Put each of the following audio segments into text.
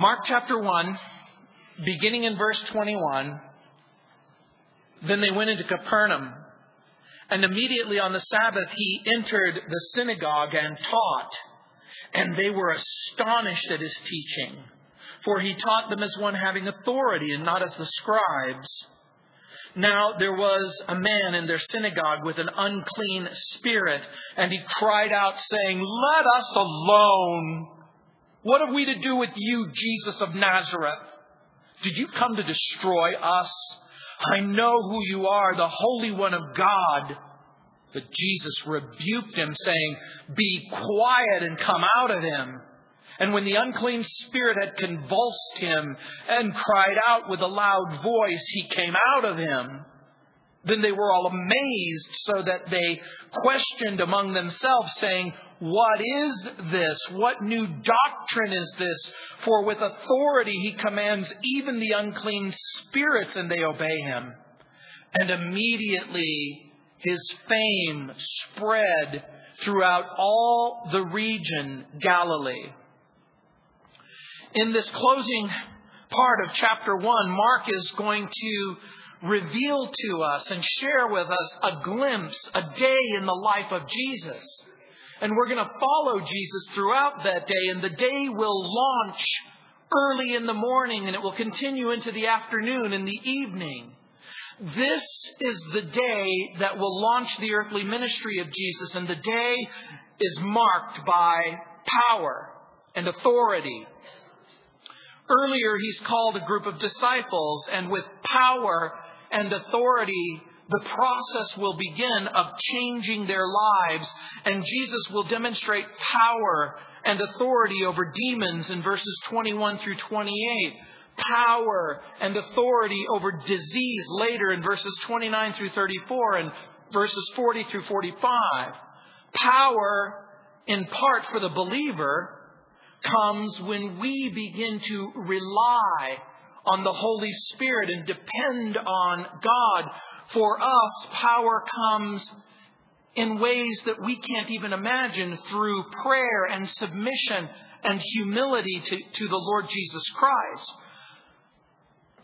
Mark chapter 1, beginning in verse 21, then they went into Capernaum. And immediately on the Sabbath, he entered the synagogue and taught. And they were astonished at his teaching. For he taught them as one having authority and not as the scribes. Now there was a man in their synagogue with an unclean spirit, and he cried out, saying, Let us alone. What have we to do with you, Jesus of Nazareth? Did you come to destroy us? I know who you are, the Holy One of God. But Jesus rebuked him, saying, Be quiet and come out of him. And when the unclean spirit had convulsed him and cried out with a loud voice, he came out of him. Then they were all amazed, so that they questioned among themselves, saying, What is this? What new doctrine is this? For with authority he commands even the unclean spirits, and they obey him. And immediately his fame spread throughout all the region Galilee. In this closing part of chapter 1, Mark is going to reveal to us and share with us a glimpse, a day in the life of Jesus. And we're going to follow Jesus throughout that day, and the day will launch early in the morning and it will continue into the afternoon and the evening. This is the day that will launch the earthly ministry of Jesus, and the day is marked by power and authority. Earlier, he's called a group of disciples, and with power and authority, the process will begin of changing their lives, and Jesus will demonstrate power and authority over demons in verses 21 through 28, power and authority over disease later in verses 29 through 34 and verses 40 through 45. Power in part for the believer comes when we begin to rely on the Holy Spirit and depend on God. For us, power comes in ways that we can't even imagine through prayer and submission and humility to, to the Lord Jesus Christ.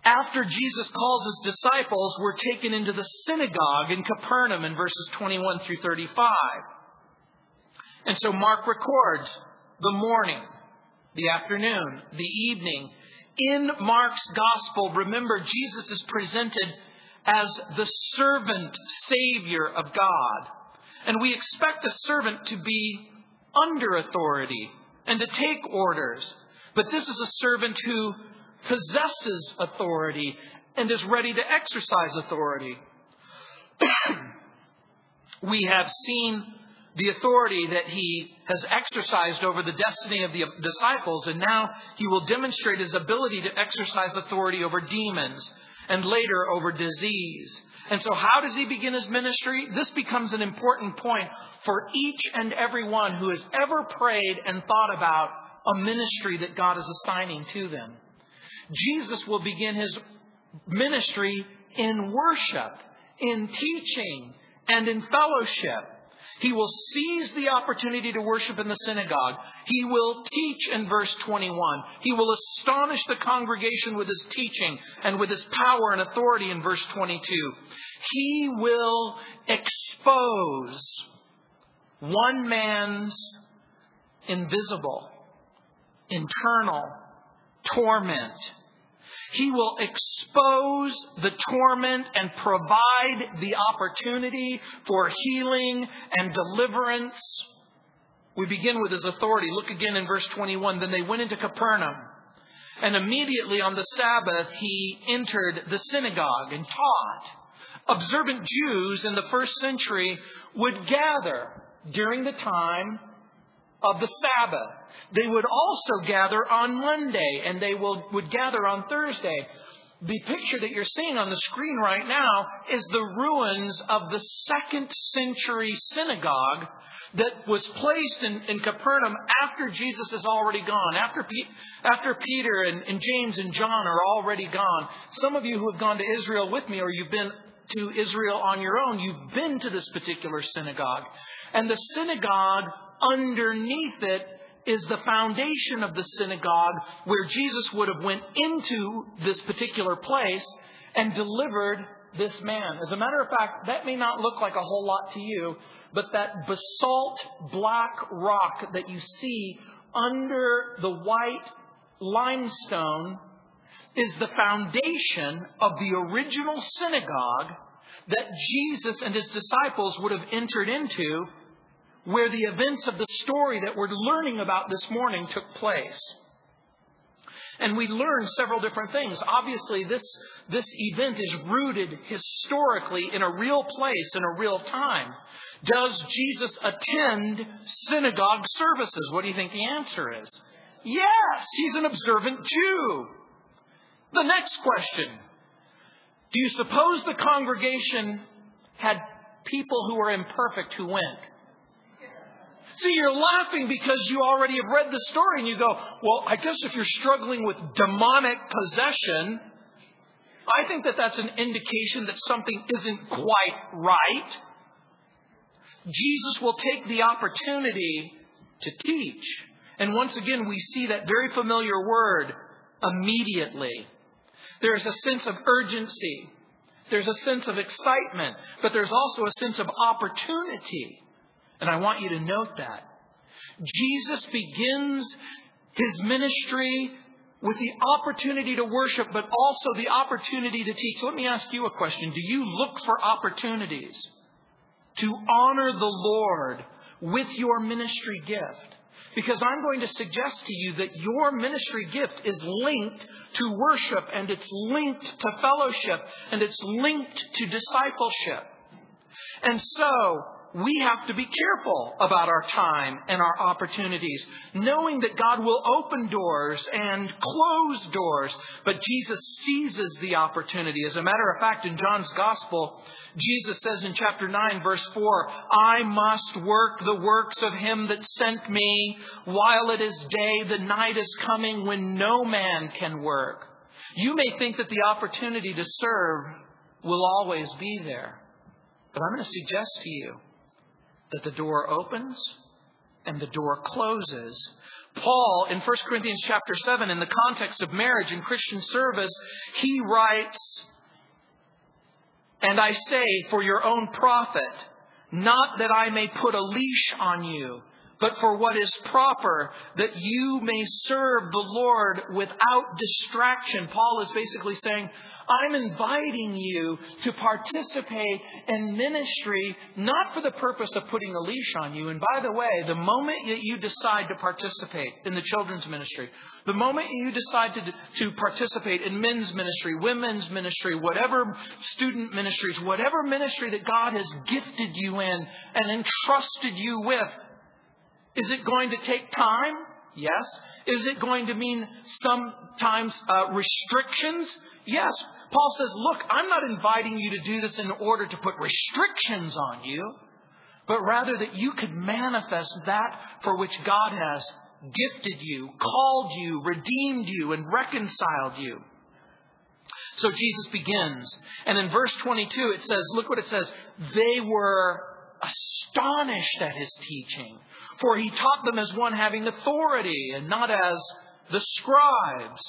After Jesus calls his disciples, we're taken into the synagogue in Capernaum in verses 21 through 35. And so Mark records the morning, the afternoon, the evening, in Mark's gospel, remember, Jesus is presented as the servant Savior of God. And we expect a servant to be under authority and to take orders. But this is a servant who possesses authority and is ready to exercise authority. we have seen the authority that he has exercised over the destiny of the disciples, and now he will demonstrate his ability to exercise authority over demons and later over disease. And so, how does he begin his ministry? This becomes an important point for each and every one who has ever prayed and thought about a ministry that God is assigning to them. Jesus will begin his ministry in worship, in teaching, and in fellowship. He will seize the opportunity to worship in the synagogue. He will teach in verse 21. He will astonish the congregation with his teaching and with his power and authority in verse 22. He will expose one man's invisible, internal torment he will expose the torment and provide the opportunity for healing and deliverance. We begin with his authority. Look again in verse 21. Then they went into Capernaum. And immediately on the Sabbath, he entered the synagogue and taught. Observant Jews in the first century would gather during the time of the Sabbath. They would also gather on Monday and they will, would gather on Thursday. The picture that you're seeing on the screen right now is the ruins of the second century synagogue that was placed in, in Capernaum after Jesus is already gone, after, Pe- after Peter and, and James and John are already gone. Some of you who have gone to Israel with me or you've been to Israel on your own, you've been to this particular synagogue. And the synagogue underneath it is the foundation of the synagogue where Jesus would have went into this particular place and delivered this man. As a matter of fact, that may not look like a whole lot to you, but that basalt black rock that you see under the white limestone is the foundation of the original synagogue that Jesus and his disciples would have entered into where the events of the story that we're learning about this morning took place. And we learn several different things. Obviously, this, this event is rooted historically in a real place, in a real time. Does Jesus attend synagogue services? What do you think the answer is? Yes, he's an observant Jew. The next question Do you suppose the congregation had people who were imperfect who went? See, you're laughing because you already have read the story and you go, well, I guess if you're struggling with demonic possession, I think that that's an indication that something isn't quite right. Jesus will take the opportunity to teach. And once again, we see that very familiar word, immediately. There's a sense of urgency. There's a sense of excitement, but there's also a sense of opportunity. And I want you to note that. Jesus begins his ministry with the opportunity to worship, but also the opportunity to teach. Let me ask you a question. Do you look for opportunities to honor the Lord with your ministry gift? Because I'm going to suggest to you that your ministry gift is linked to worship and it's linked to fellowship and it's linked to discipleship. And so, we have to be careful about our time and our opportunities, knowing that God will open doors and close doors, but Jesus seizes the opportunity. As a matter of fact, in John's Gospel, Jesus says in chapter 9, verse 4, I must work the works of him that sent me while it is day. The night is coming when no man can work. You may think that the opportunity to serve will always be there. But I'm going to suggest to you that the door opens and the door closes. Paul, in 1 Corinthians chapter 7, in the context of marriage and Christian service, he writes, And I say for your own profit, not that I may put a leash on you, but for what is proper, that you may serve the Lord without distraction. Paul is basically saying, I'm inviting you to participate in ministry not for the purpose of putting a leash on you. And by the way, the moment that you decide to participate in the children's ministry, the moment you decide to, to participate in men's ministry, women's ministry, whatever student ministries, whatever ministry that God has gifted you in and entrusted you with, is it going to take time? Yes. Is it going to mean sometimes uh, restrictions? Yes. Paul says, Look, I'm not inviting you to do this in order to put restrictions on you, but rather that you could manifest that for which God has gifted you, called you, redeemed you, and reconciled you. So Jesus begins. And in verse 22, it says, Look what it says. They were astonished at his teaching, for he taught them as one having authority and not as the scribes.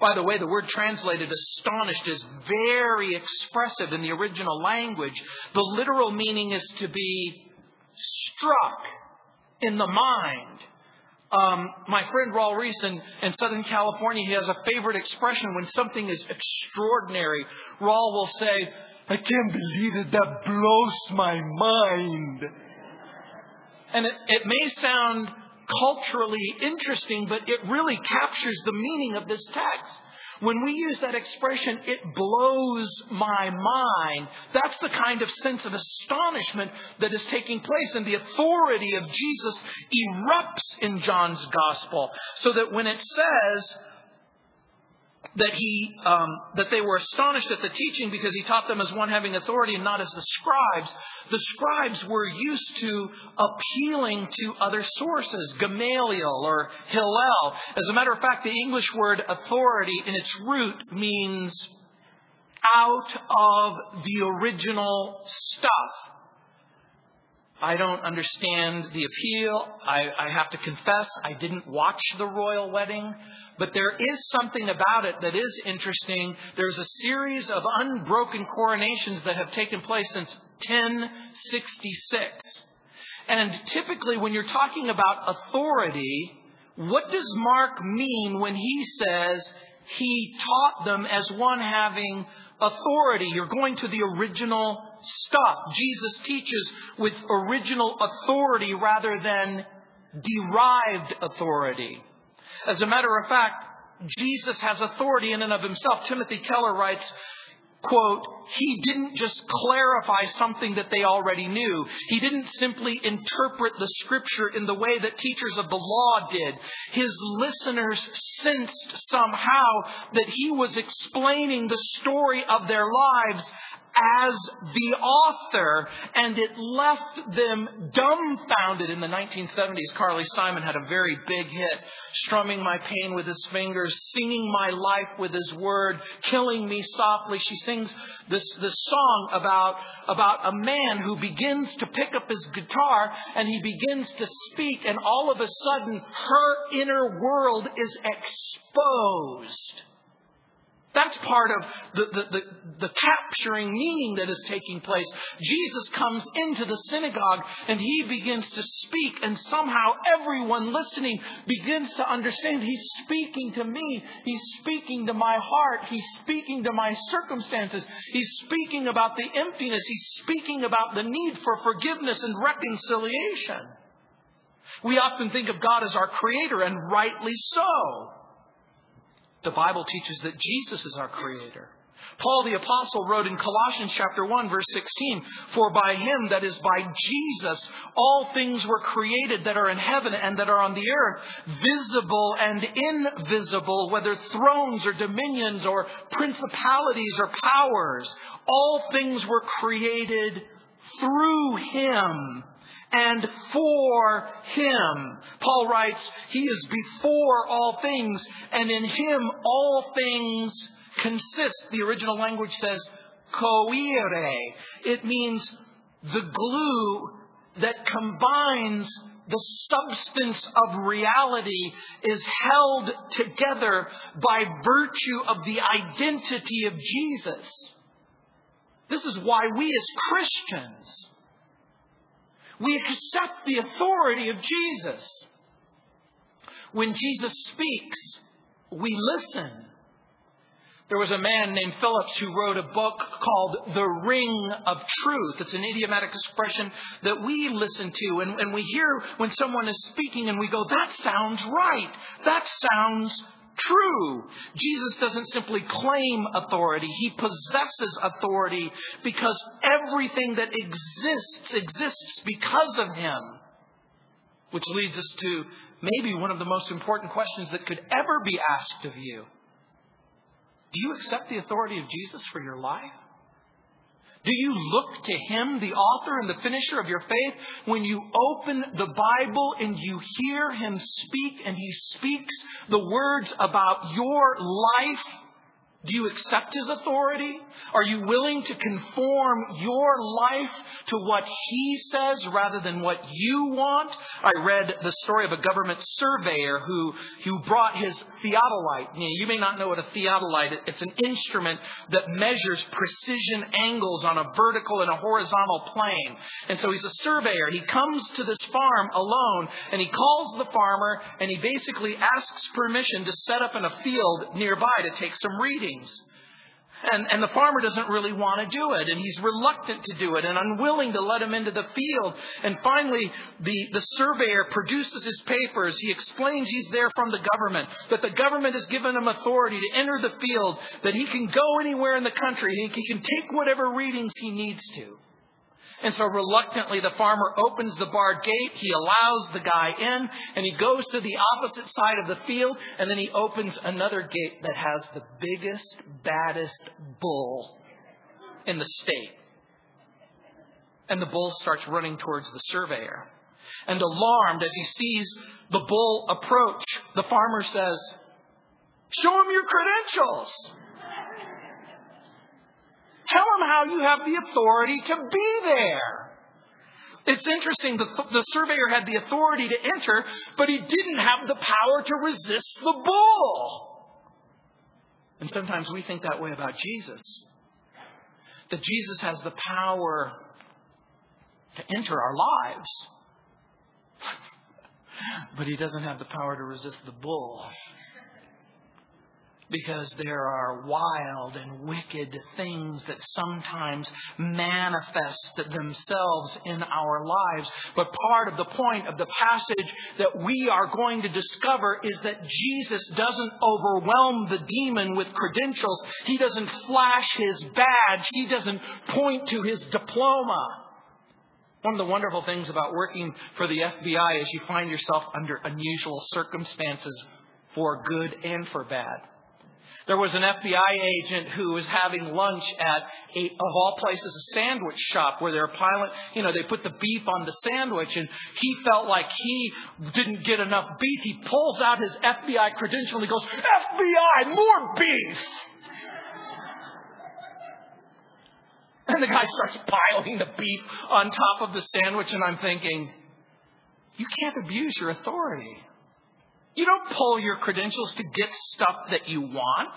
By the way, the word translated astonished is very expressive in the original language. The literal meaning is to be struck in the mind. Um, my friend Raul Ries in, in, Southern California, he has a favorite expression when something is extraordinary. Raul will say, I can't believe it, that blows my mind. And it, it may sound culturally interesting, but it really captures the meaning of this text. When we use that expression, it blows my mind. That's the kind of sense of astonishment that is taking place, and the authority of Jesus erupts in John's gospel. So that when it says, that he um, that they were astonished at the teaching because he taught them as one having authority and not as the scribes. The scribes were used to appealing to other sources, Gamaliel or Hillel. As a matter of fact, the English word authority in its root means out of the original stuff. I don't understand the appeal. I, I have to confess, I didn't watch the royal wedding. But there is something about it that is interesting. There's a series of unbroken coronations that have taken place since 1066. And typically, when you're talking about authority, what does Mark mean when he says he taught them as one having authority? You're going to the original stuff. Jesus teaches with original authority rather than derived authority. As a matter of fact, Jesus has authority in and of himself. Timothy Keller writes, quote, he didn't just clarify something that they already knew. He didn't simply interpret the scripture in the way that teachers of the law did. His listeners sensed somehow that he was explaining the story of their lives as the author, and it left them dumbfounded in the 1970s. Carly Simon had a very big hit, strumming my pain with his fingers, singing my life with his word, killing me softly. She sings this, this song about, about a man who begins to pick up his guitar and he begins to speak, and all of a sudden her inner world is exposed. That's part of the, the, the, the, capturing meaning that is taking place. Jesus comes into the synagogue and he begins to speak, and somehow everyone listening begins to understand he's speaking to me. He's speaking to my heart. He's speaking to my circumstances. He's speaking about the emptiness. He's speaking about the need for forgiveness and reconciliation. We often think of God as our creator, and rightly so. The Bible teaches that Jesus is our creator. Paul the apostle wrote in Colossians chapter 1 verse 16, for by him, that is by Jesus, all things were created that are in heaven and that are on the earth, visible and invisible, whether thrones or dominions or principalities or powers. All things were created through him and for him. Paul writes, He is before all things, and in him all things consist. The original language says coire. It means the glue that combines the substance of reality is held together by virtue of the identity of Jesus. This is why we as Christians we accept the authority of Jesus. When Jesus speaks, we listen. There was a man named Phillips who wrote a book called The Ring of Truth. It's an idiomatic expression that we listen to and, and we hear when someone is speaking and we go, that sounds right. That sounds true. Jesus doesn't simply claim authority, he possesses authority because everything that exists exists because of him. Which leads us to maybe one of the most important questions that could ever be asked of you. Do you accept the authority of Jesus for your life? Do you look to Him, the author and the finisher of your faith, when you open the Bible and you hear Him speak and He speaks the words about your life? Do you accept his authority? Are you willing to conform your life to what he says rather than what you want? I read the story of a government surveyor who, who brought his theodolite. You may not know what a theodolite is. It's an instrument that measures precision angles on a vertical and a horizontal plane. And so he's a surveyor. He comes to this farm alone and he calls the farmer and he basically asks permission to set up in a field nearby to take some readings. And, and the farmer doesn't really want to do it, and he's reluctant to do it and unwilling to let him into the field. And finally, the, the surveyor produces his papers. He explains he's there from the government, that the government has given him authority to enter the field, that he can go anywhere in the country, he can take whatever readings he needs to. And so reluctantly, the farmer opens the barred gate. He allows the guy in, and he goes to the opposite side of the field, and then he opens another gate that has the biggest, baddest bull in the state. And the bull starts running towards the surveyor. And alarmed as he sees the bull approach, the farmer says, Show him your credentials. Tell him how you have the authority to be there. It's interesting, the, the surveyor had the authority to enter, but he didn't have the power to resist the bull. And sometimes we think that way about Jesus. That Jesus has the power to enter our lives, but he doesn't have the power to resist the bull because there are wild and wicked things that sometimes manifest themselves in our lives. But part of the point of the passage that we are going to discover is that Jesus doesn't overwhelm the demon with credentials. He doesn't flash his badge. He doesn't point to his diploma. One of the wonderful things about working for the FBI is you find yourself under unusual circumstances for good and for bad. There was an FBI agent who was having lunch at a, of all places, a sandwich shop where they're piling, you know, they put the beef on the sandwich and he felt like he didn't get enough beef. He pulls out his FBI credential and he goes, FBI, more beef! And the guy starts piling the beef on top of the sandwich and I'm thinking, you can't abuse your authority. You don't pull your credentials to get stuff that you want.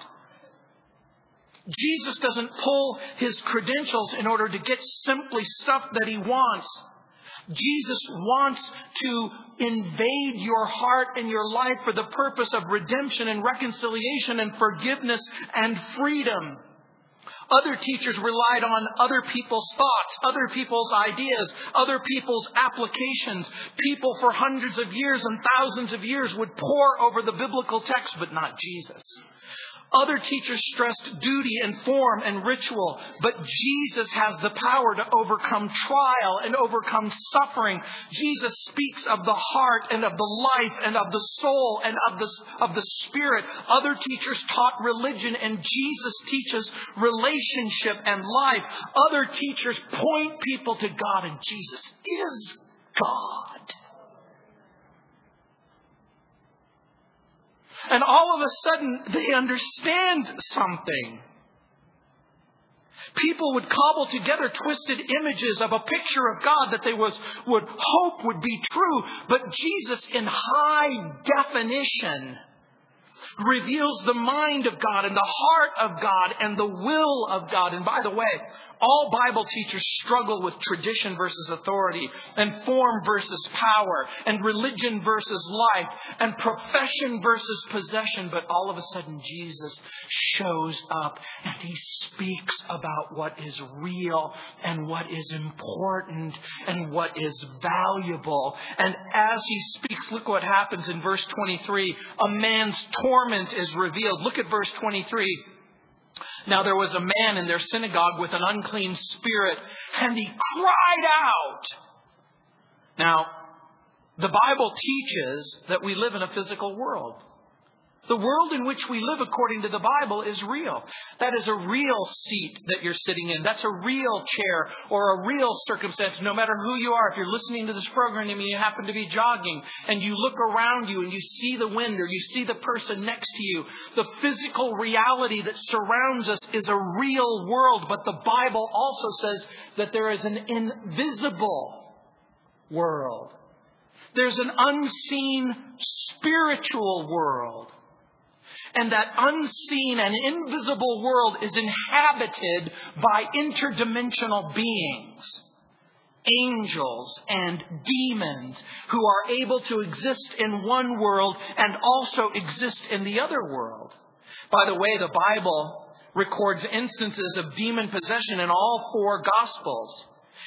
Jesus doesn't pull his credentials in order to get simply stuff that he wants. Jesus wants to invade your heart and your life for the purpose of redemption and reconciliation and forgiveness and freedom. Other teachers relied on other people's thoughts, other people's ideas, other people's applications. People for hundreds of years and thousands of years would pore over the biblical text, but not Jesus. Other teachers stressed duty and form and ritual, but Jesus has the power to overcome trial and overcome suffering. Jesus speaks of the heart and of the life and of the soul and of the, of the spirit. Other teachers taught religion and Jesus teaches relationship and life. Other teachers point people to God and Jesus is God. And all of a sudden they understand something. People would cobble together twisted images of a picture of God that they was, would hope would be true, but Jesus in high definition reveals the mind of God and the heart of God and the will of God. And by the way, all Bible teachers struggle with tradition versus authority, and form versus power, and religion versus life, and profession versus possession. But all of a sudden, Jesus shows up and he speaks about what is real and what is important and what is valuable. And as he speaks, look what happens in verse 23. A man's torment is revealed. Look at verse 23. Now there was a man in their synagogue with an unclean spirit, and he cried out. Now, the Bible teaches that we live in a physical world. The world in which we live, according to the Bible, is real. That is a real seat that you're sitting in. That's a real chair or a real circumstance, no matter who you are. If you're listening to this program and you happen to be jogging and you look around you and you see the wind or you see the person next to you, the physical reality that surrounds us is a real world. But the Bible also says that there is an invisible world. There's an unseen spiritual world. And that unseen and invisible world is inhabited by interdimensional beings, angels and demons who are able to exist in one world and also exist in the other world. By the way, the Bible records instances of demon possession in all four Gospels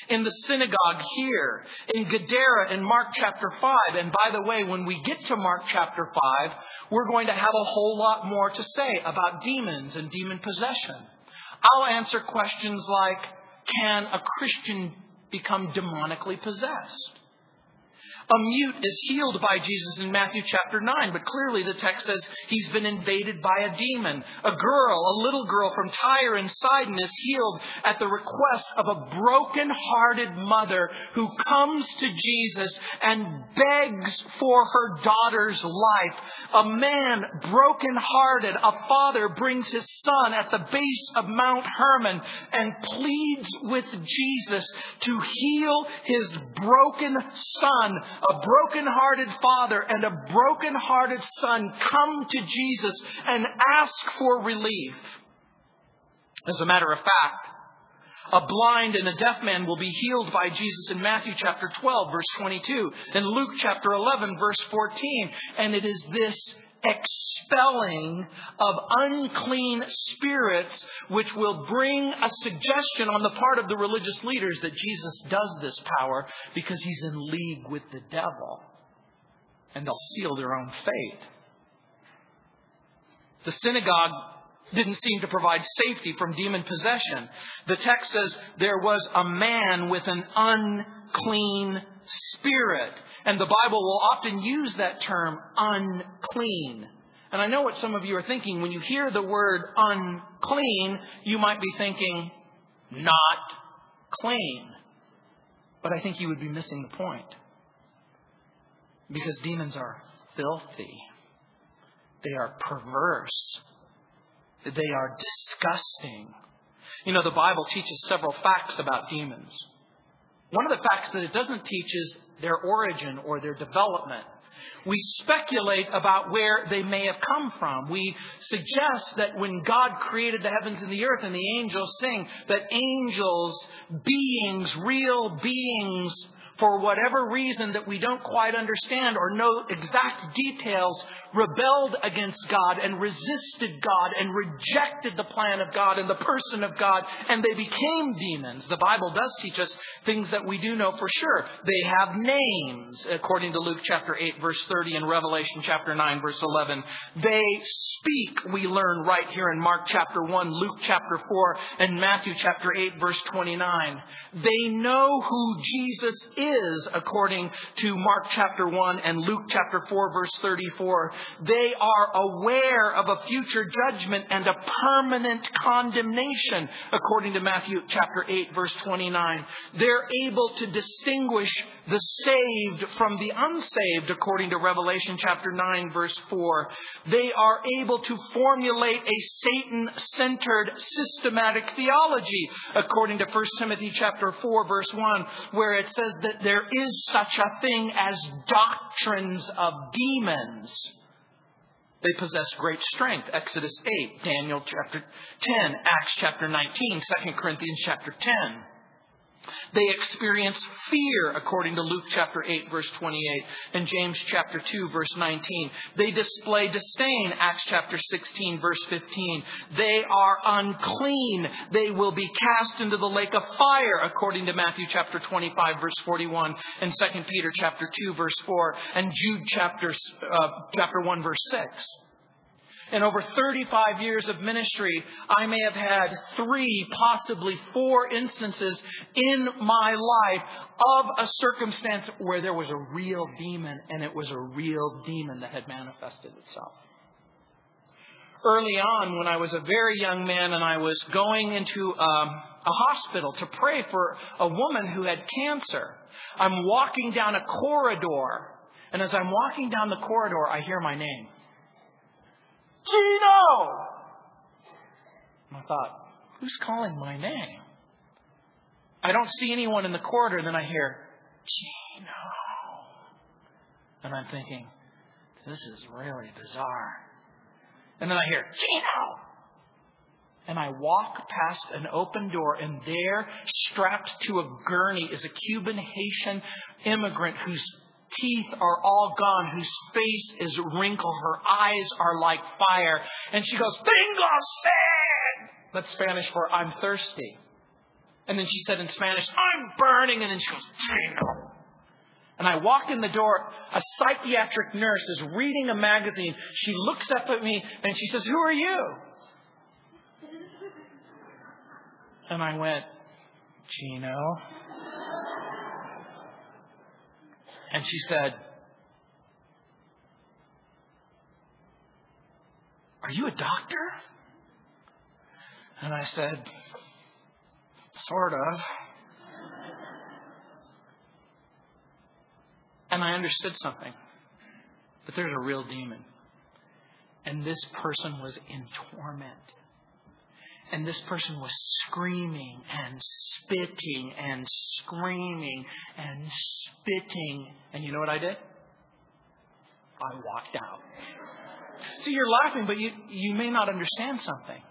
in the synagogue here, in Gadara in Mark chapter 5. And by the way, when we get to Mark chapter 5, we're going to have a whole lot more to say about demons and demon possession. I'll answer questions like, can a Christian become demonically possessed? A mute is healed by Jesus in Matthew chapter 9, but clearly the text says he's been invaded by a demon. A girl, a little girl from Tyre and Sidon is healed at the request of a broken-hearted mother who comes to Jesus and begs for her daughter's life. A man, broken-hearted, a father brings his son at the base of Mount Hermon and pleads with Jesus to heal his broken son a broken-hearted father and a broken-hearted son come to Jesus and ask for relief. As a matter of fact, a blind and a deaf man will be healed by Jesus in Matthew chapter 12 verse 22 and Luke chapter 11 verse 14. And it is this expelling of unclean spirits, which will bring a suggestion on the part of the religious leaders that Jesus does this power because he's in league with the devil. And they'll seal their own fate. The synagogue didn't seem to provide safety from demon possession. The text says there was a man with an unclean spirit. And the Bible will often use that term, unclean. And I know what some of you are thinking. When you hear the word unclean, you might be thinking, not clean. But I think you would be missing the point. Because demons are filthy. They are perverse. They are disgusting. You know, the Bible teaches several facts about demons. One of the facts that it doesn't teach is their origin or their development. We speculate about where they may have come from. We suggest that when God created the heavens and the earth and the angels sing, that angels, beings, real beings, for whatever reason that we don't quite understand or know exact details, rebelled against God and resisted God and rejected the plan of God and the person of God, and they became demons. The Bible does teach us things that we do know for sure. They have names, according to Luke chapter 8, verse 30, and Revelation chapter 9, verse 11. They speak, we learn right here in Mark chapter 1, Luke chapter 4, and Matthew chapter 8, verse 29. They know who Jesus is, according to Mark chapter 1 and Luke chapter 4, verse 34. They are aware of a future judgment and a permanent condemnation, according to Matthew chapter 8, verse 29. They're able to distinguish the saved from the unsaved, according to Revelation chapter 9, verse 4. They are able to formulate a Satan centered systematic theology, according to 1 Timothy chapter 4, verse 1, where it says that there is such a thing as doctrines of demons. They possess great strength. Exodus 8, Daniel chapter 10, Acts chapter 19, 2 Corinthians chapter 10. They experience fear, according to Luke chapter 8, verse 28, and James chapter 2, verse 19. They display disdain, Acts chapter 16, verse 15. They are unclean. They will be cast into the lake of fire, according to Matthew chapter 25, verse 41, and 2 Peter chapter 2, verse 4, and Jude chapter, uh, chapter 1, verse 6. In over 35 years of ministry, I may have had three, possibly four instances in my life of a circumstance where there was a real demon and it was a real demon that had manifested itself. Early on, when I was a very young man and I was going into um, a hospital to pray for a woman who had cancer, I'm walking down a corridor. And as I'm walking down the corridor, I hear my name. Gino! And I thought, who's calling my name? I don't see anyone in the corridor, then I hear, Gino. And I'm thinking, this is really bizarre. And then I hear, Gino! And I walk past an open door, and there, strapped to a gurney, is a Cuban Haitian immigrant who's teeth are all gone, whose face is wrinkled, her eyes are like fire. And she goes, Tengo sed! That's Spanish for I'm thirsty. And then she said in Spanish, I'm burning. And then she goes, Tengo. And I walk in the door. A psychiatric nurse is reading a magazine. She looks up at me and she says, Who are you? And I went, Gino. And she said, Are you a doctor? And I said, Sort of. And I understood something. But there's a real demon. And this person was in torment. And this person was screaming and spitting and screaming and spitting. And you know what I did? I walked out. See, you're laughing, but you, you may not understand something.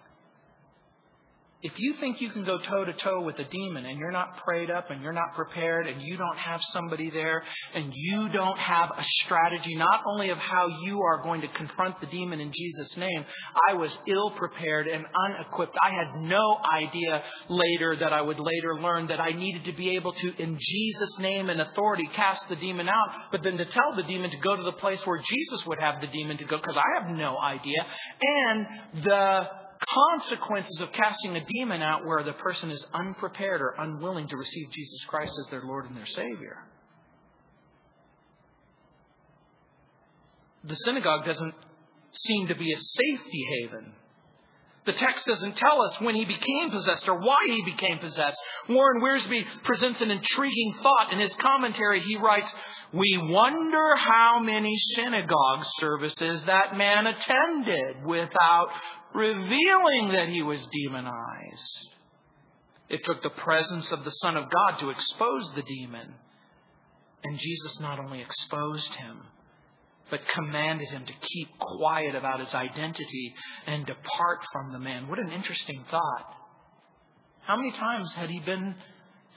If you think you can go toe to toe with a demon and you're not prayed up and you're not prepared and you don't have somebody there and you don't have a strategy, not only of how you are going to confront the demon in Jesus' name, I was ill prepared and unequipped. I had no idea later that I would later learn that I needed to be able to, in Jesus' name and authority, cast the demon out, but then to tell the demon to go to the place where Jesus would have the demon to go, because I have no idea. And the consequences of casting a demon out where the person is unprepared or unwilling to receive Jesus Christ as their Lord and their Savior. The synagogue doesn't seem to be a safety haven. The text doesn't tell us when he became possessed or why he became possessed. Warren Wiersbe presents an intriguing thought. In his commentary, he writes, We wonder how many synagogue services that man attended without revealing that he was demonized. It took the presence of the Son of God to expose the demon. And Jesus not only exposed him, but commanded him to keep quiet about his identity and depart from the man. What an interesting thought. How many times had he been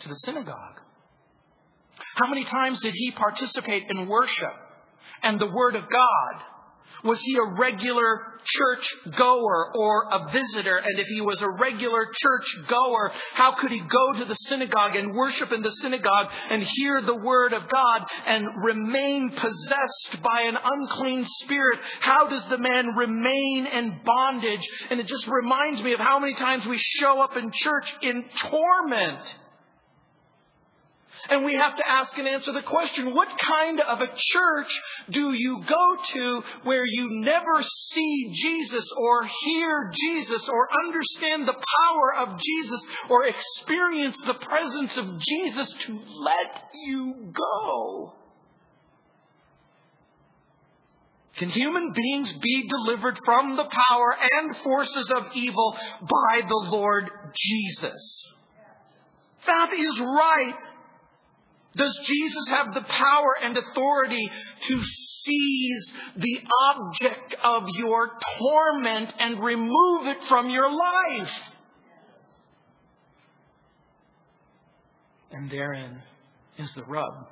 to the synagogue? How many times did he participate in worship and the Word of God? Was he a regular church goer or a visitor? And if he was a regular church goer, how could he go to the synagogue and worship in the synagogue and hear the word of God and remain possessed by an unclean spirit? How does the man remain in bondage? And it just reminds me of how many times we show up in church in torment and we have to ask and answer the question, what kind of a church do you go to where you never see Jesus or hear Jesus or understand the power of Jesus or experience the presence of Jesus to let you go? Can human beings be delivered from the power and forces of evil by the Lord Jesus? That is right. Does Jesus have the power and authority to seize the object of your torment and remove it from your life? And therein is the rub.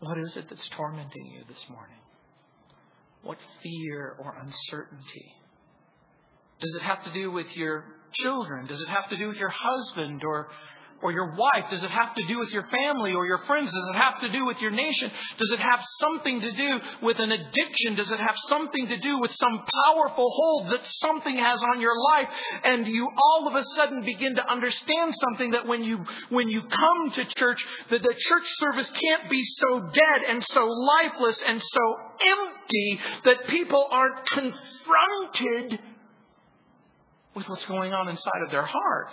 What is it that's tormenting you this morning? What fear or uncertainty? Does it have to do with your children? Does it have to do with your husband or or your wife? Does it have to do with your family or your friends? Does it have to do with your nation? Does it have something to do with an addiction? Does it have something to do with some powerful hold that something has on your life? And you all of a sudden begin to understand something that when you, when you come to church, that the church service can't be so dead and so lifeless and so empty that people aren't confronted with what's going on inside of their heart.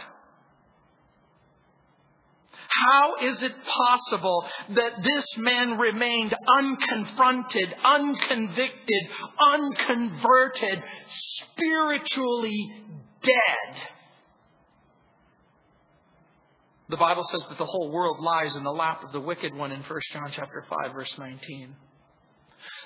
How is it possible that this man remained unconfronted, unconvicted, unconverted, spiritually dead? The Bible says that the whole world lies in the lap of the wicked one in 1 John chapter 5 verse 19.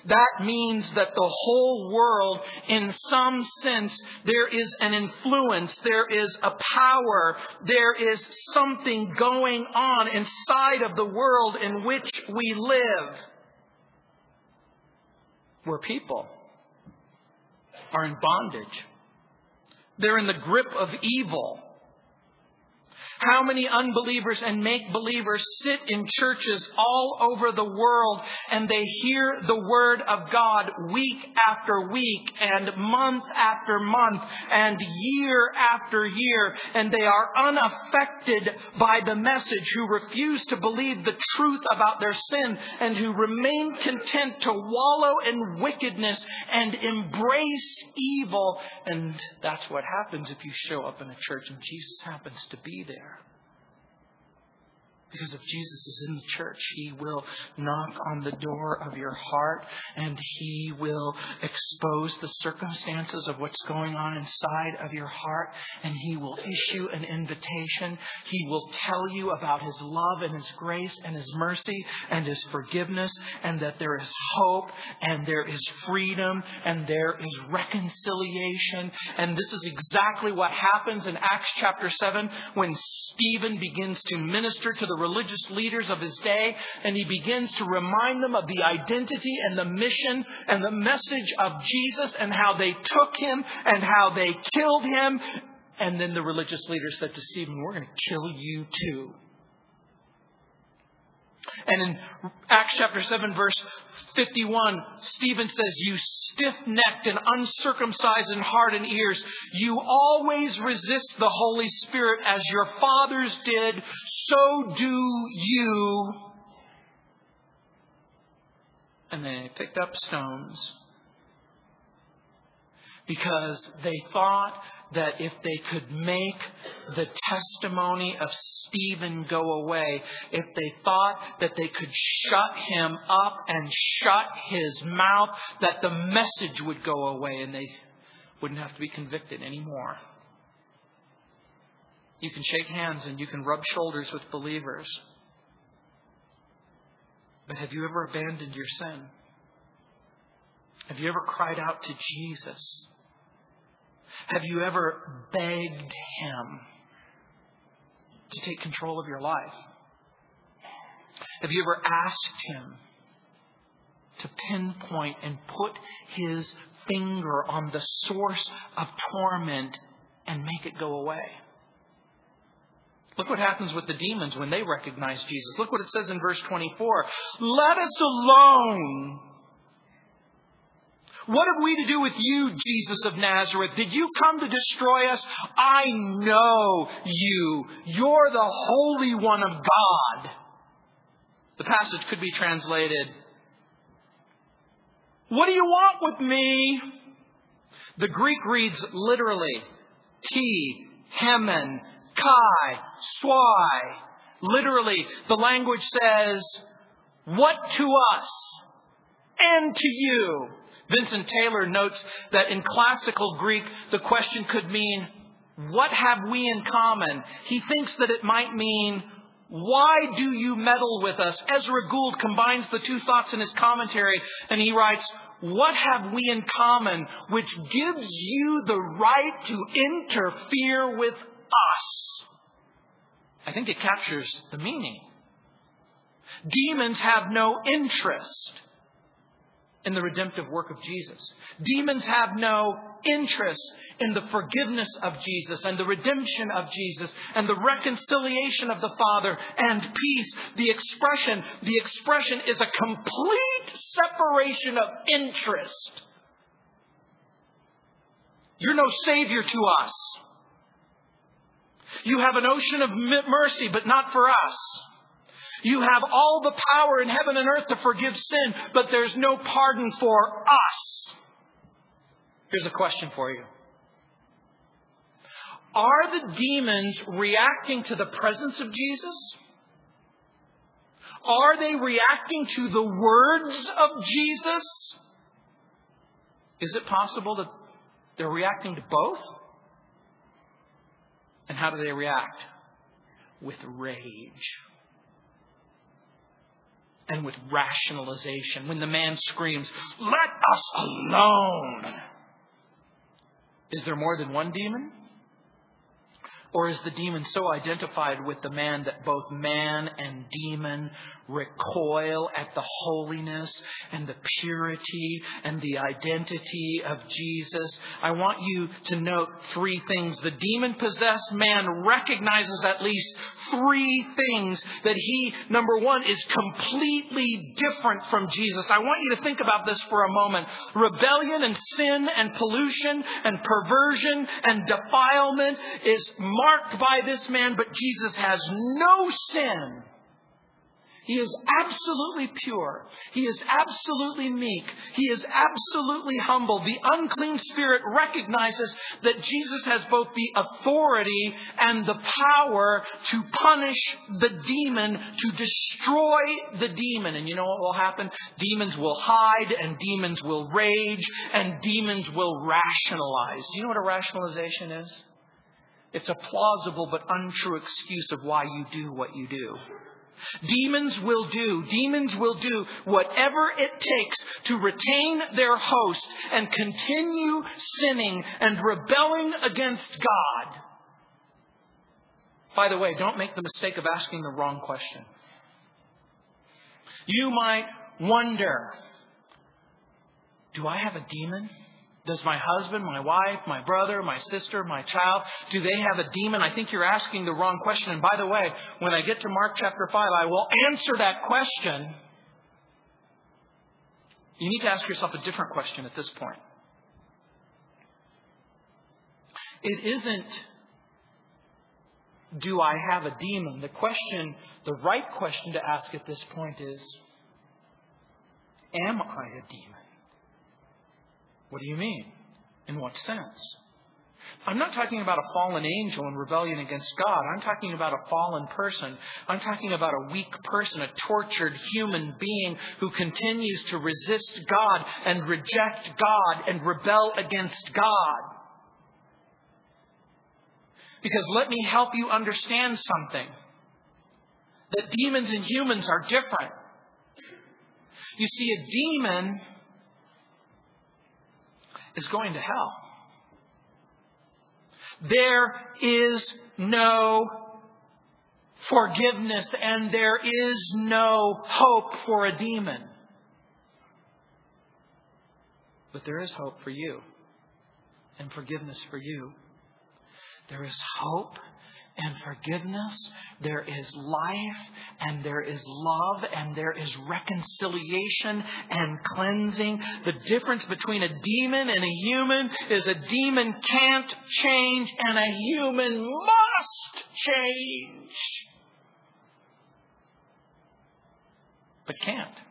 That means that the whole world, in some sense, there is an influence, there is a power, there is something going on inside of the world in which we live. Where people are in bondage. They're in the grip of evil. How many unbelievers and make believers sit in churches all over the world and they hear the word of God week after week and month after month and year after year and they are unaffected by the message who refuse to believe the truth about their sin and who remain content to wallow in wickedness and embrace evil. And that's what happens if you show up in a church and Jesus happens to be there. Because if Jesus is in the church, He will knock on the door of your heart and He will expose the circumstances of what's going on inside of your heart and He will issue an invitation. He will tell you about His love and His grace and His mercy and His forgiveness and that there is hope and there is freedom and there is reconciliation. And this is exactly what happens in Acts chapter 7 when Stephen begins to minister to the religious leaders of his day, and he begins to remind them of the identity and the mission and the message of Jesus and how they took him and how they killed him. And then the religious leaders said to Stephen, We're going to kill you too. And in Acts chapter 7, verse 51, Stephen says, You stiff necked and uncircumcised in heart and ears, you always resist the Holy Spirit as your fathers did, so do you. And they picked up stones because they thought that if they could make the testimony of Stephen go away, if they thought that they could shut him up and shut his mouth, that the message would go away and they wouldn't have to be convicted anymore. You can shake hands and you can rub shoulders with believers. But have you ever abandoned your sin? Have you ever cried out to Jesus? Have you ever begged Him to take control of your life? Have you ever asked Him to pinpoint and put His finger on the source of torment and make it go away? Look what happens with the demons when they recognize Jesus. Look what it says in verse 24. Let us alone. What have we to do with you, Jesus of Nazareth? Did you come to destroy us? I know you. You're the Holy One of God. The passage could be translated, What do you want with me? The Greek reads literally, T, Hemen, Kai, Swai. Literally, the language says, What to us and to you? Vincent Taylor notes that in classical Greek, the question could mean, What have we in common? He thinks that it might mean, Why do you meddle with us? Ezra Gould combines the two thoughts in his commentary, and he writes, What have we in common which gives you the right to interfere with us? I think it captures the meaning. Demons have no interest in the redemptive work of Jesus. Demons have no interest in the forgiveness of Jesus and the redemption of Jesus and the reconciliation of the Father and peace. The expression, the expression is a complete separation of interest. You're no savior to us. You have an ocean of mercy, but not for us. You have all the power in heaven and earth to forgive sin, but there's no pardon for us. Here's a question for you. Are the demons reacting to the presence of Jesus? Are they reacting to the words of Jesus? Is it possible that they're reacting to both? And how do they react? With rage and with rationalization. When the man screams, Let us alone! Is there more than one demon? Or is the demon so identified with the man that both man and demon recoil at the holiness and the purity and the identity of Jesus? I want you to note three things. The demon possessed man recognizes at least three things that he, number one, is completely different from Jesus. I want you to think about this for a moment. Rebellion and sin and pollution and perversion and defilement is marked by this man, but Jesus has no sin. He is absolutely pure. He is absolutely meek. He is absolutely humble. The unclean spirit recognizes that Jesus has both the authority and the power to punish the demon, to destroy the demon. And you know what will happen? Demons will hide and demons will rage and demons will rationalize. Do you know what a rationalization is? It's a plausible but untrue excuse of why you do what you do. Demons will do, demons will do whatever it takes to retain their host and continue sinning and rebelling against God. By the way, don't make the mistake of asking the wrong question. You might wonder, do I have a demon? Does my husband, my wife, my brother, my sister, my child, do they have a demon? I think you're asking the wrong question. And by the way, when I get to Mark chapter 5, I will answer that question. You need to ask yourself a different question at this point. It isn't, do I have a demon? The question, the right question to ask at this point is, am I a demon? What do you mean? In what sense? I'm not talking about a fallen angel in rebellion against God. I'm talking about a fallen person. I'm talking about a weak person, a tortured human being who continues to resist God and reject God and rebel against God. Because let me help you understand something that demons and humans are different. You see, a demon is going to hell. There is no forgiveness and there is no hope for a demon. But there is hope for you and forgiveness for you. There is hope and forgiveness. There is life and there is love and there is reconciliation and cleansing. The difference between a demon and a human is a demon can't change and a human must change. But can't.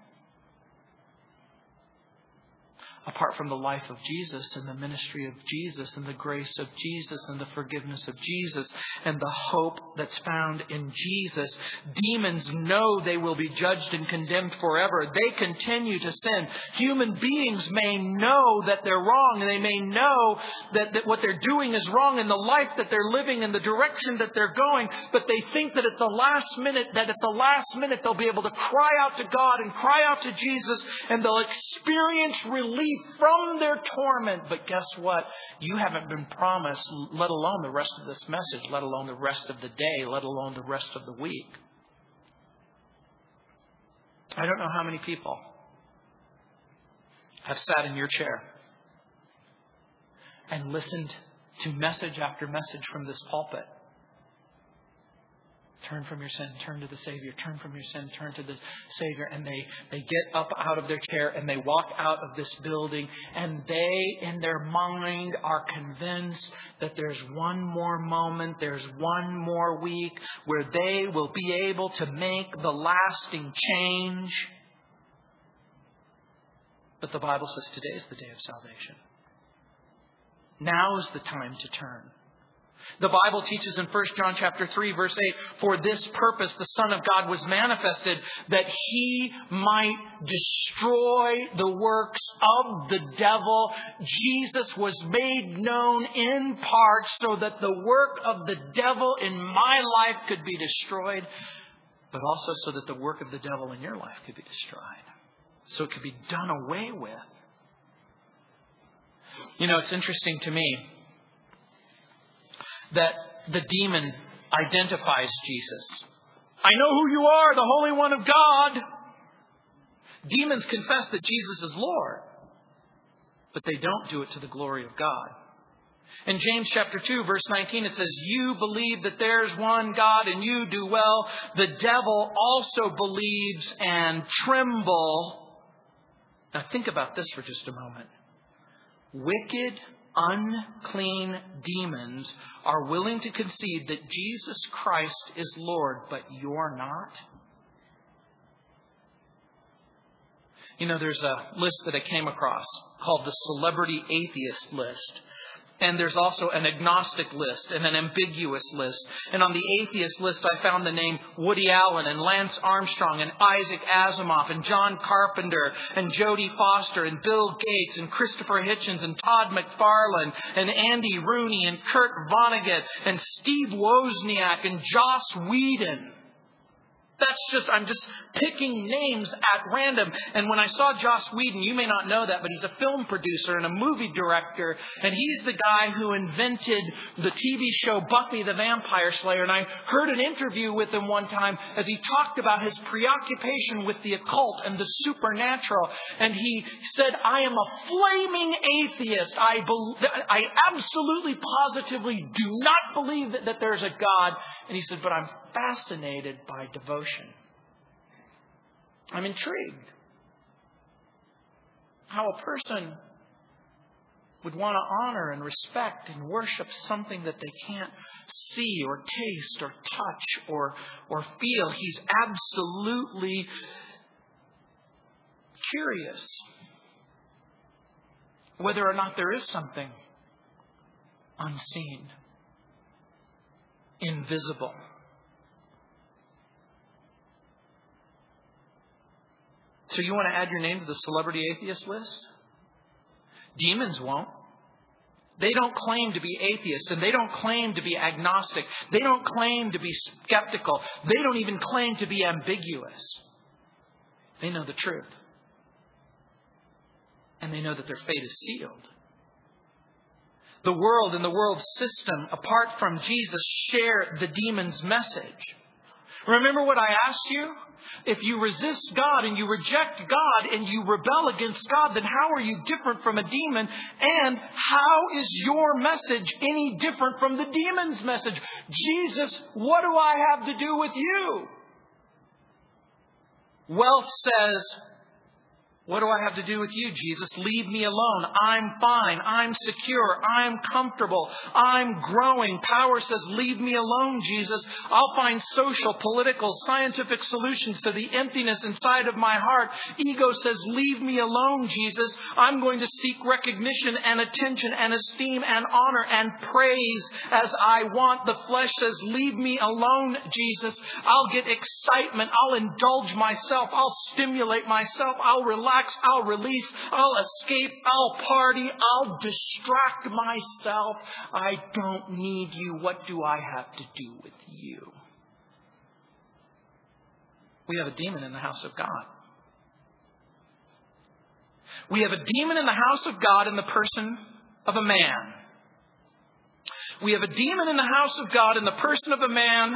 Apart from the life of Jesus and the ministry of Jesus and the grace of Jesus and the forgiveness of Jesus and the hope that's found in Jesus. Demons know they will be judged and condemned forever. They continue to sin. Human beings may know that they're wrong and they may know that, that what they're doing is wrong in the life that they're living and the direction that they're going, but they think that at the last minute, that at the last minute they'll be able to cry out to God and cry out to Jesus and they'll experience relief from their torment. But guess what? You haven't been promised, let alone the rest of this message, let alone the rest of the day, let alone the rest of the week. I don't know how many people have sat in your chair and listened to message after message from this pulpit Turn from your sin, turn to the Savior. Turn from your sin, turn to the Savior. And they, they get up out of their chair and they walk out of this building and they, in their mind, are convinced that there's one more moment, there's one more week where they will be able to make the lasting change. But the Bible says today is the day of salvation. Now is the time to turn. The Bible teaches in 1 John chapter 3 verse 8, for this purpose the Son of God was manifested that he might destroy the works of the devil. Jesus was made known in part so that the work of the devil in my life could be destroyed, but also so that the work of the devil in your life could be destroyed. So it could be done away with. You know, it's interesting to me that the demon identifies Jesus. I know who you are, the Holy One of God. Demons confess that Jesus is Lord, but they don't do it to the glory of God. In James chapter 2 verse 19 it says, You believe that there's one God and you do well. The devil also believes and tremble. Now think about this for just a moment. Wicked, unclean demons are willing to concede that Jesus Christ is Lord, but you're not? You know, there's a list that I came across called the Celebrity Atheist List. And there's also an agnostic list and an ambiguous list. And on the atheist list, I found the name Woody Allen and Lance Armstrong and Isaac Asimov and John Carpenter and Jodie Foster and Bill Gates and Christopher Hitchens and Todd McFarlane and Andy Rooney and Kurt Vonnegut and Steve Wozniak and Joss Whedon. That's just, I'm just picking names at random. And when I saw Joss Whedon, you may not know that, but he's a film producer and a movie director. And he's the guy who invented the TV show Buffy the Vampire Slayer. And I heard an interview with him one time as he talked about his preoccupation with the occult and the supernatural. And he said, I am a flaming atheist. I, be- I absolutely positively do not believe that, that there's a God. And he said, but I'm fascinated by devotion. I'm intrigued how a person would want to honor and respect and worship something that they can't see or taste or touch or, or feel. He's absolutely curious whether or not there is something unseen, invisible. So you want to add your name to the celebrity atheist list? Demons won't. They don't claim to be atheists and they don't claim to be agnostic. They don't claim to be skeptical. They don't even claim to be ambiguous. They know the truth. And they know that their fate is sealed. The world and the world system, apart from Jesus, share the demon's message. Remember what I asked you? If you resist God and you reject God and you rebel against God, then how are you different from a demon? And how is your message any different from the demon's message? Jesus, what do I have to do with you? Wealth says, what do I have to do with you, Jesus? Leave me alone. I'm fine. I'm secure. I'm comfortable. I'm growing. Power says, leave me alone, Jesus. I'll find social, political, scientific solutions to the emptiness inside of my heart. Ego says, leave me alone, Jesus. I'm going to seek recognition and attention and esteem and honor and praise as I want. The flesh says, leave me alone, Jesus. I'll get excitement. I'll indulge myself. I'll stimulate myself. I'll relax relax, I'll release, I'll escape, I'll party, I'll distract myself. I don't need you. What do I have to do with you? We have a demon in the house of God. We have a demon in the house of God in the person of a man. We have a demon in the house of God in the person of a man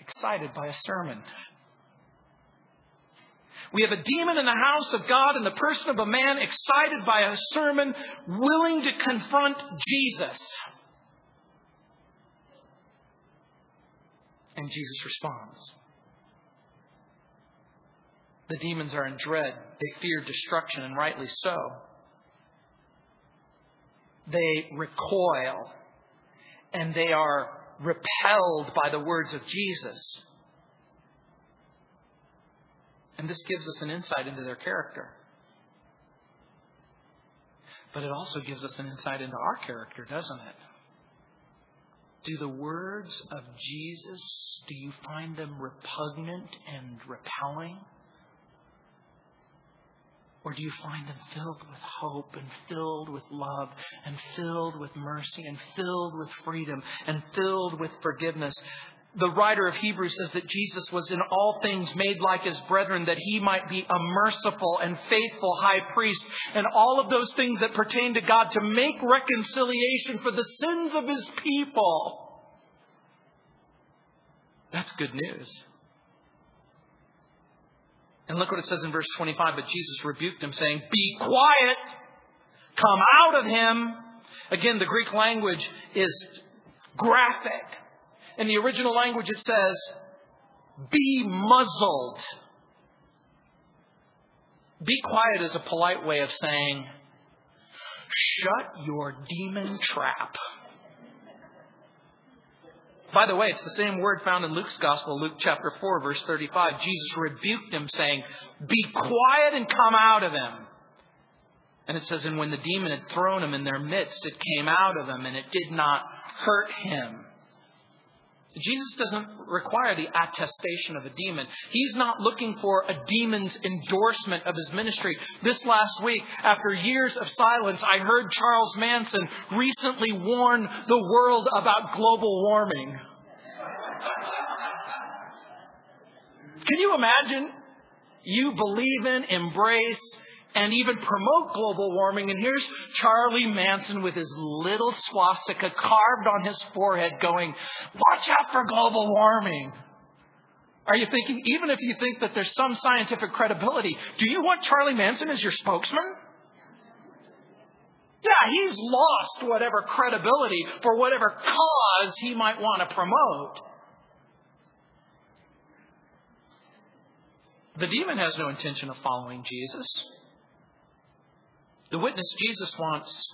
excited by a sermon. We have a demon in the house of God in the person of a man excited by a sermon, willing to confront Jesus. And Jesus responds. The demons are in dread. They fear destruction, and rightly so. They recoil, and they are repelled by the words of Jesus. And this gives us an insight into their character. But it also gives us an insight into our character, doesn't it? Do the words of Jesus, do you find them repugnant and repelling? Or do you find them filled with hope and filled with love and filled with mercy and filled with freedom and filled with forgiveness? The writer of Hebrews says that Jesus was in all things made like his brethren, that he might be a merciful and faithful high priest, and all of those things that pertain to God to make reconciliation for the sins of his people. That's good news. And look what it says in verse 25. But Jesus rebuked him, saying, Be quiet, come out of him. Again, the Greek language is graphic. In the original language, it says, Be muzzled. Be quiet is a polite way of saying, Shut your demon trap. By the way, it's the same word found in Luke's Gospel, Luke chapter 4, verse 35. Jesus rebuked him, saying, Be quiet and come out of him. And it says, And when the demon had thrown him in their midst, it came out of him, and it did not hurt him. Jesus doesn't require the attestation of a demon. He's not looking for a demon's endorsement of his ministry. This last week, after years of silence, I heard Charles Manson recently warn the world about global warming. Can you imagine? You believe in, embrace, and even promote global warming. And here's Charlie Manson with his little swastika carved on his forehead going, watch out for global warming. Are you thinking, even if you think that there's some scientific credibility, do you want Charlie Manson as your spokesman? Yeah, he's lost whatever credibility for whatever cause he might want to promote. The demon has no intention of following Jesus. The witness Jesus wants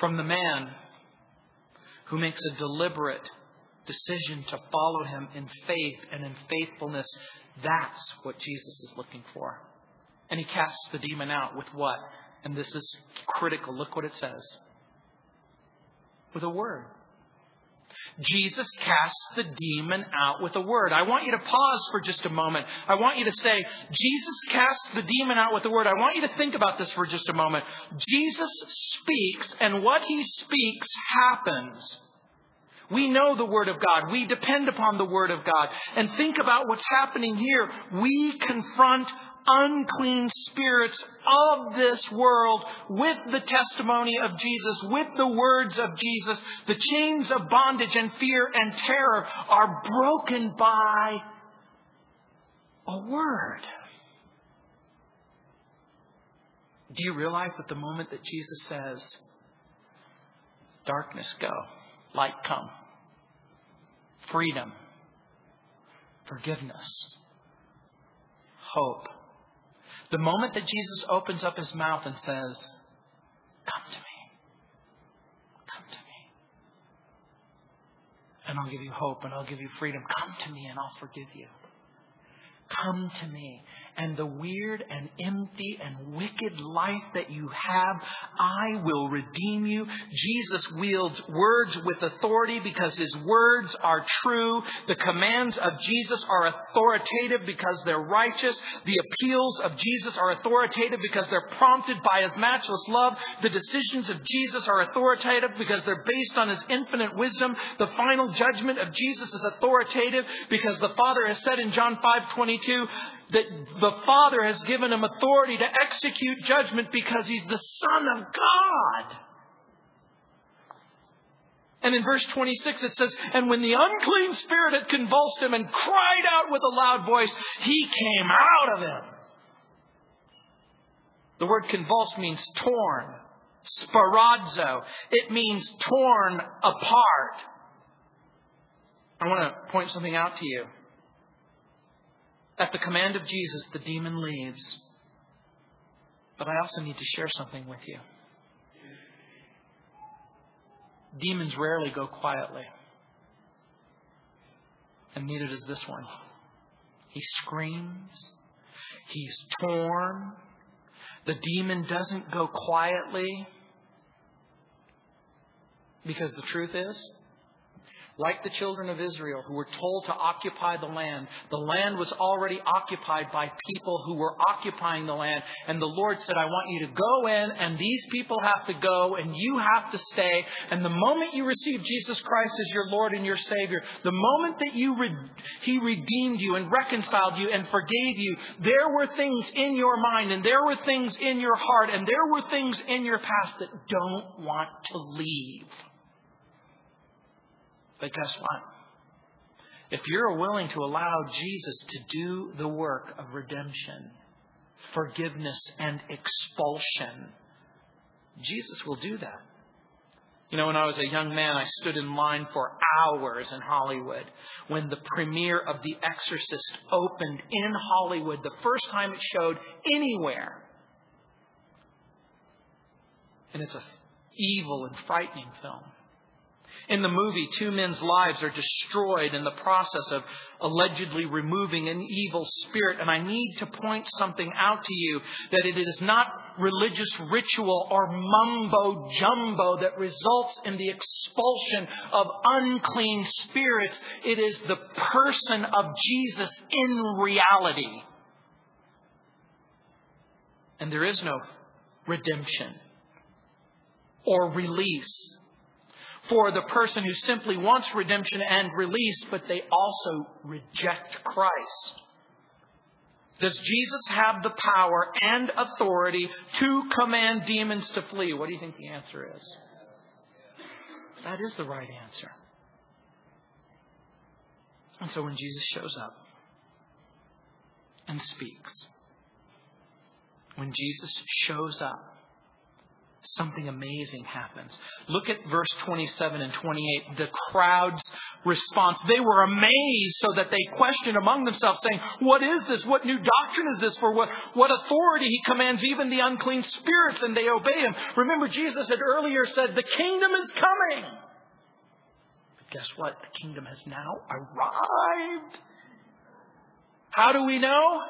from the man who makes a deliberate decision to follow him in faith and in faithfulness, that's what Jesus is looking for. And he casts the demon out with what? And this is critical. Look what it says. With a word. Jesus casts the demon out with a word. I want you to pause for just a moment. I want you to say, Jesus casts the demon out with a word. I want you to think about this for just a moment. Jesus speaks, and what he speaks happens. We know the Word of God. We depend upon the Word of God. And think about what's happening here. We confront unclean spirits of this world with the testimony of Jesus, with the words of Jesus. The chains of bondage and fear and terror are broken by a word. Do you realize that the moment that Jesus says, darkness go, light come, freedom, forgiveness, hope, the moment that Jesus opens up his mouth and says, Come to me. Come to me. And I'll give you hope and I'll give you freedom. Come to me and I'll forgive you. Come to me. And the weird and empty and wicked life that you have, I will redeem you. Jesus wields words with authority because his words are true. The commands of Jesus are authoritative because they're righteous. The appeals of Jesus are authoritative because they're prompted by his matchless love. The decisions of Jesus are authoritative because they're based on his infinite wisdom. The final judgment of Jesus is authoritative because the Father has said in John 5 22 that the Father has given him authority to execute judgment because he's the Son of God. And in verse 26 it says, And when the unclean spirit had convulsed him and cried out with a loud voice, he came out of him. The word convulsed means torn, sparazo. It means torn apart. I want to point something out to you. At the command of Jesus, the demon leaves. But I also need to share something with you. Demons rarely go quietly. And neither does this one. He screams. He's torn. The demon doesn't go quietly. Because the truth is, like the children of Israel who were told to occupy the land. The land was already occupied by people who were occupying the land. And the Lord said, I want you to go in, and these people have to go, and you have to stay. And the moment you receive Jesus Christ as your Lord and your Savior, the moment that you re- He redeemed you and reconciled you and forgave you, there were things in your mind, and there were things in your heart, and there were things in your past that don't want to leave. But guess what? If you're willing to allow Jesus to do the work of redemption, forgiveness, and expulsion, Jesus will do that. You know, when I was a young man, I stood in line for hours in Hollywood when the premiere of The Exorcist opened in Hollywood, the first time it showed anywhere. And it's an evil and frightening film. In the movie, two men's lives are destroyed in the process of allegedly removing an evil spirit. And I need to point something out to you that it is not religious ritual or mumbo jumbo that results in the expulsion of unclean spirits. It is the person of Jesus in reality. And there is no redemption or release for the person who simply wants redemption and release, but they also reject Christ. Does Jesus have the power and authority to command demons to flee? What do you think the answer is? That is the right answer. And so when Jesus shows up and speaks, when Jesus shows up something amazing happens. Look at verse 27 and 28. The crowd's response. They were amazed so that they questioned among themselves, saying, What is this? What new doctrine is this? For what, what authority he commands even the unclean spirits and they obey him. Remember, Jesus had earlier said, The kingdom is coming. But guess what? The kingdom has now arrived. How do we know?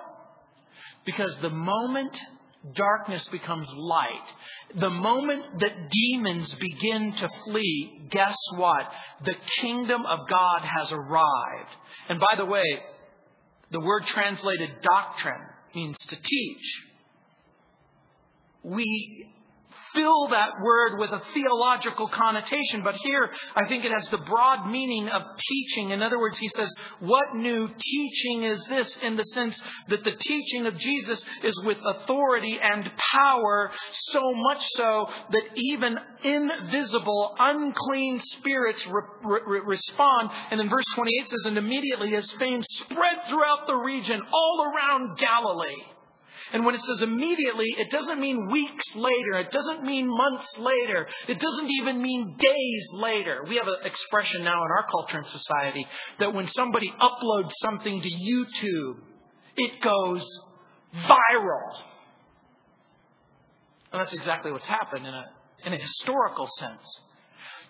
Because the moment darkness becomes light the moment that demons begin to flee, guess what? The kingdom of God has arrived. And by the way, the word translated doctrine means to teach. We fill that word with a theological connotation, but here I think it has the broad meaning of teaching. In other words, he says, What new teaching is this? In the sense that the teaching of Jesus is with authority and power, so much so that even invisible, unclean spirits re- re- respond. And then verse 28 says, And immediately his fame spread throughout the region, all around Galilee. And when it says immediately, it doesn't mean weeks later. It doesn't mean months later. It doesn't even mean days later. We have an expression now in our culture and society that when somebody uploads something to YouTube, it goes viral. And that's exactly what's happened in a, in a historical sense.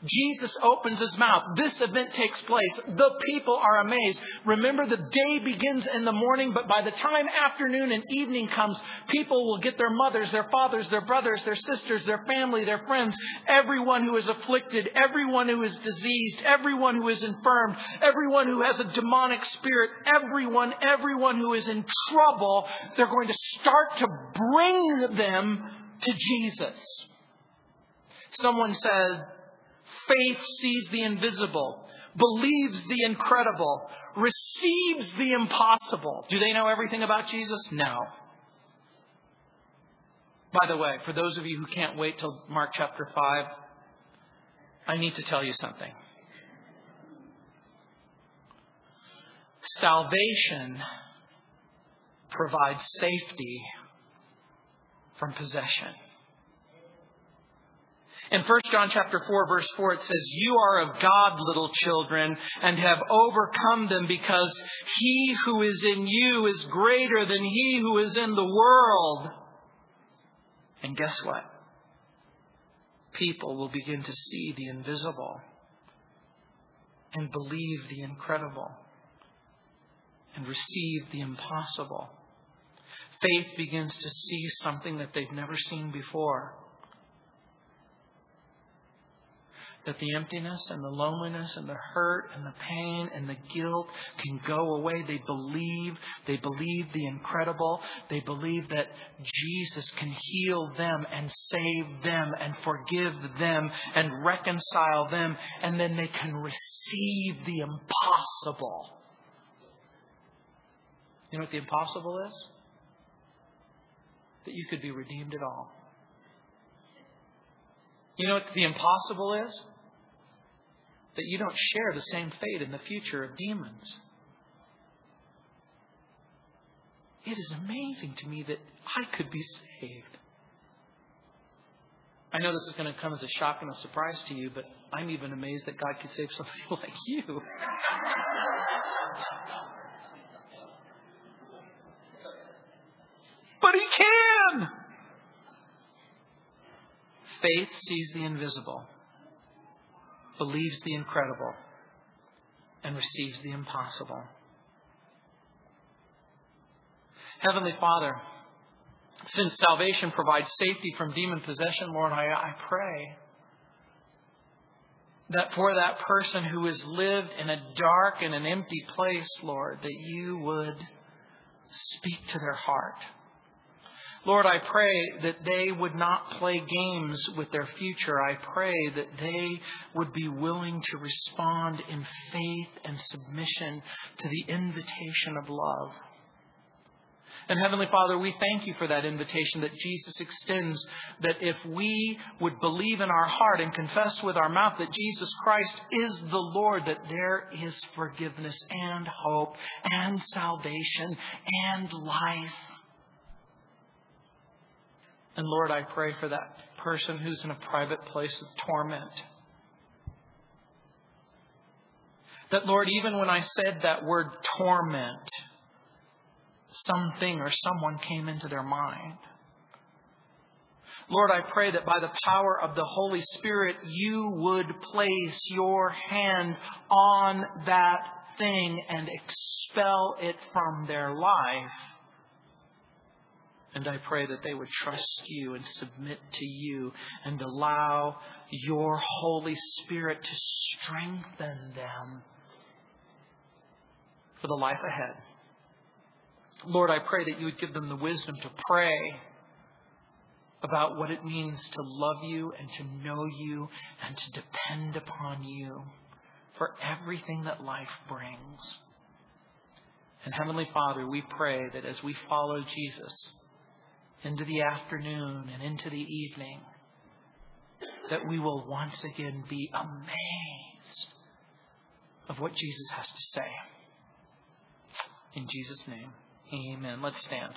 Jesus opens his mouth. This event takes place. The people are amazed. Remember, the day begins in the morning, but by the time afternoon and evening comes, people will get their mothers, their fathers, their brothers, their sisters, their family, their friends, everyone who is afflicted, everyone who is diseased, everyone who is infirmed, everyone who has a demonic spirit, everyone, everyone who is in trouble. They're going to start to bring them to Jesus. Someone said, Faith sees the invisible, believes the incredible, receives the impossible. Do they know everything about Jesus? No. By the way, for those of you who can't wait till Mark chapter 5, I need to tell you something. Salvation provides safety from possession. In 1 John chapter 4 verse 4 it says, "You are of God, little children, and have overcome them because he who is in you is greater than he who is in the world." And guess what? People will begin to see the invisible and believe the incredible and receive the impossible. Faith begins to see something that they've never seen before. That the emptiness and the loneliness and the hurt and the pain and the guilt can go away. They believe, they believe the incredible. They believe that Jesus can heal them and save them and forgive them and reconcile them, and then they can receive the impossible. You know what the impossible is? That you could be redeemed at all. You know what the impossible is? That you don't share the same fate in the future of demons. It is amazing to me that I could be saved. I know this is going to come as a shock and a surprise to you, but I'm even amazed that God could save somebody like you. but He can! Faith sees the invisible believes the incredible, and receives the impossible. Heavenly Father, since salvation provides safety from demon possession, Lord, I, I pray that for that person who has lived in a dark and an empty place, Lord, that you would speak to their heart Lord, I pray that they would not play games with their future. I pray that they would be willing to respond in faith and submission to the invitation of love. And Heavenly Father, we thank you for that invitation that Jesus extends, that if we would believe in our heart and confess with our mouth that Jesus Christ is the Lord, that there is forgiveness and hope and salvation and life. And Lord, I pray for that person who's in a private place of torment. That, Lord, even when I said that word torment, something or someone came into their mind. Lord, I pray that by the power of the Holy Spirit, you would place your hand on that thing and expel it from their life and I pray that they would trust you and submit to you and allow your Holy Spirit to strengthen them for the life ahead. Lord, I pray that you would give them the wisdom to pray about what it means to love you and to know you and to depend upon you for everything that life brings. And Heavenly Father, we pray that as we follow Jesus, into the afternoon and into the evening, that we will once again be amazed of what Jesus has to say. In Jesus' name, amen. Let's stand.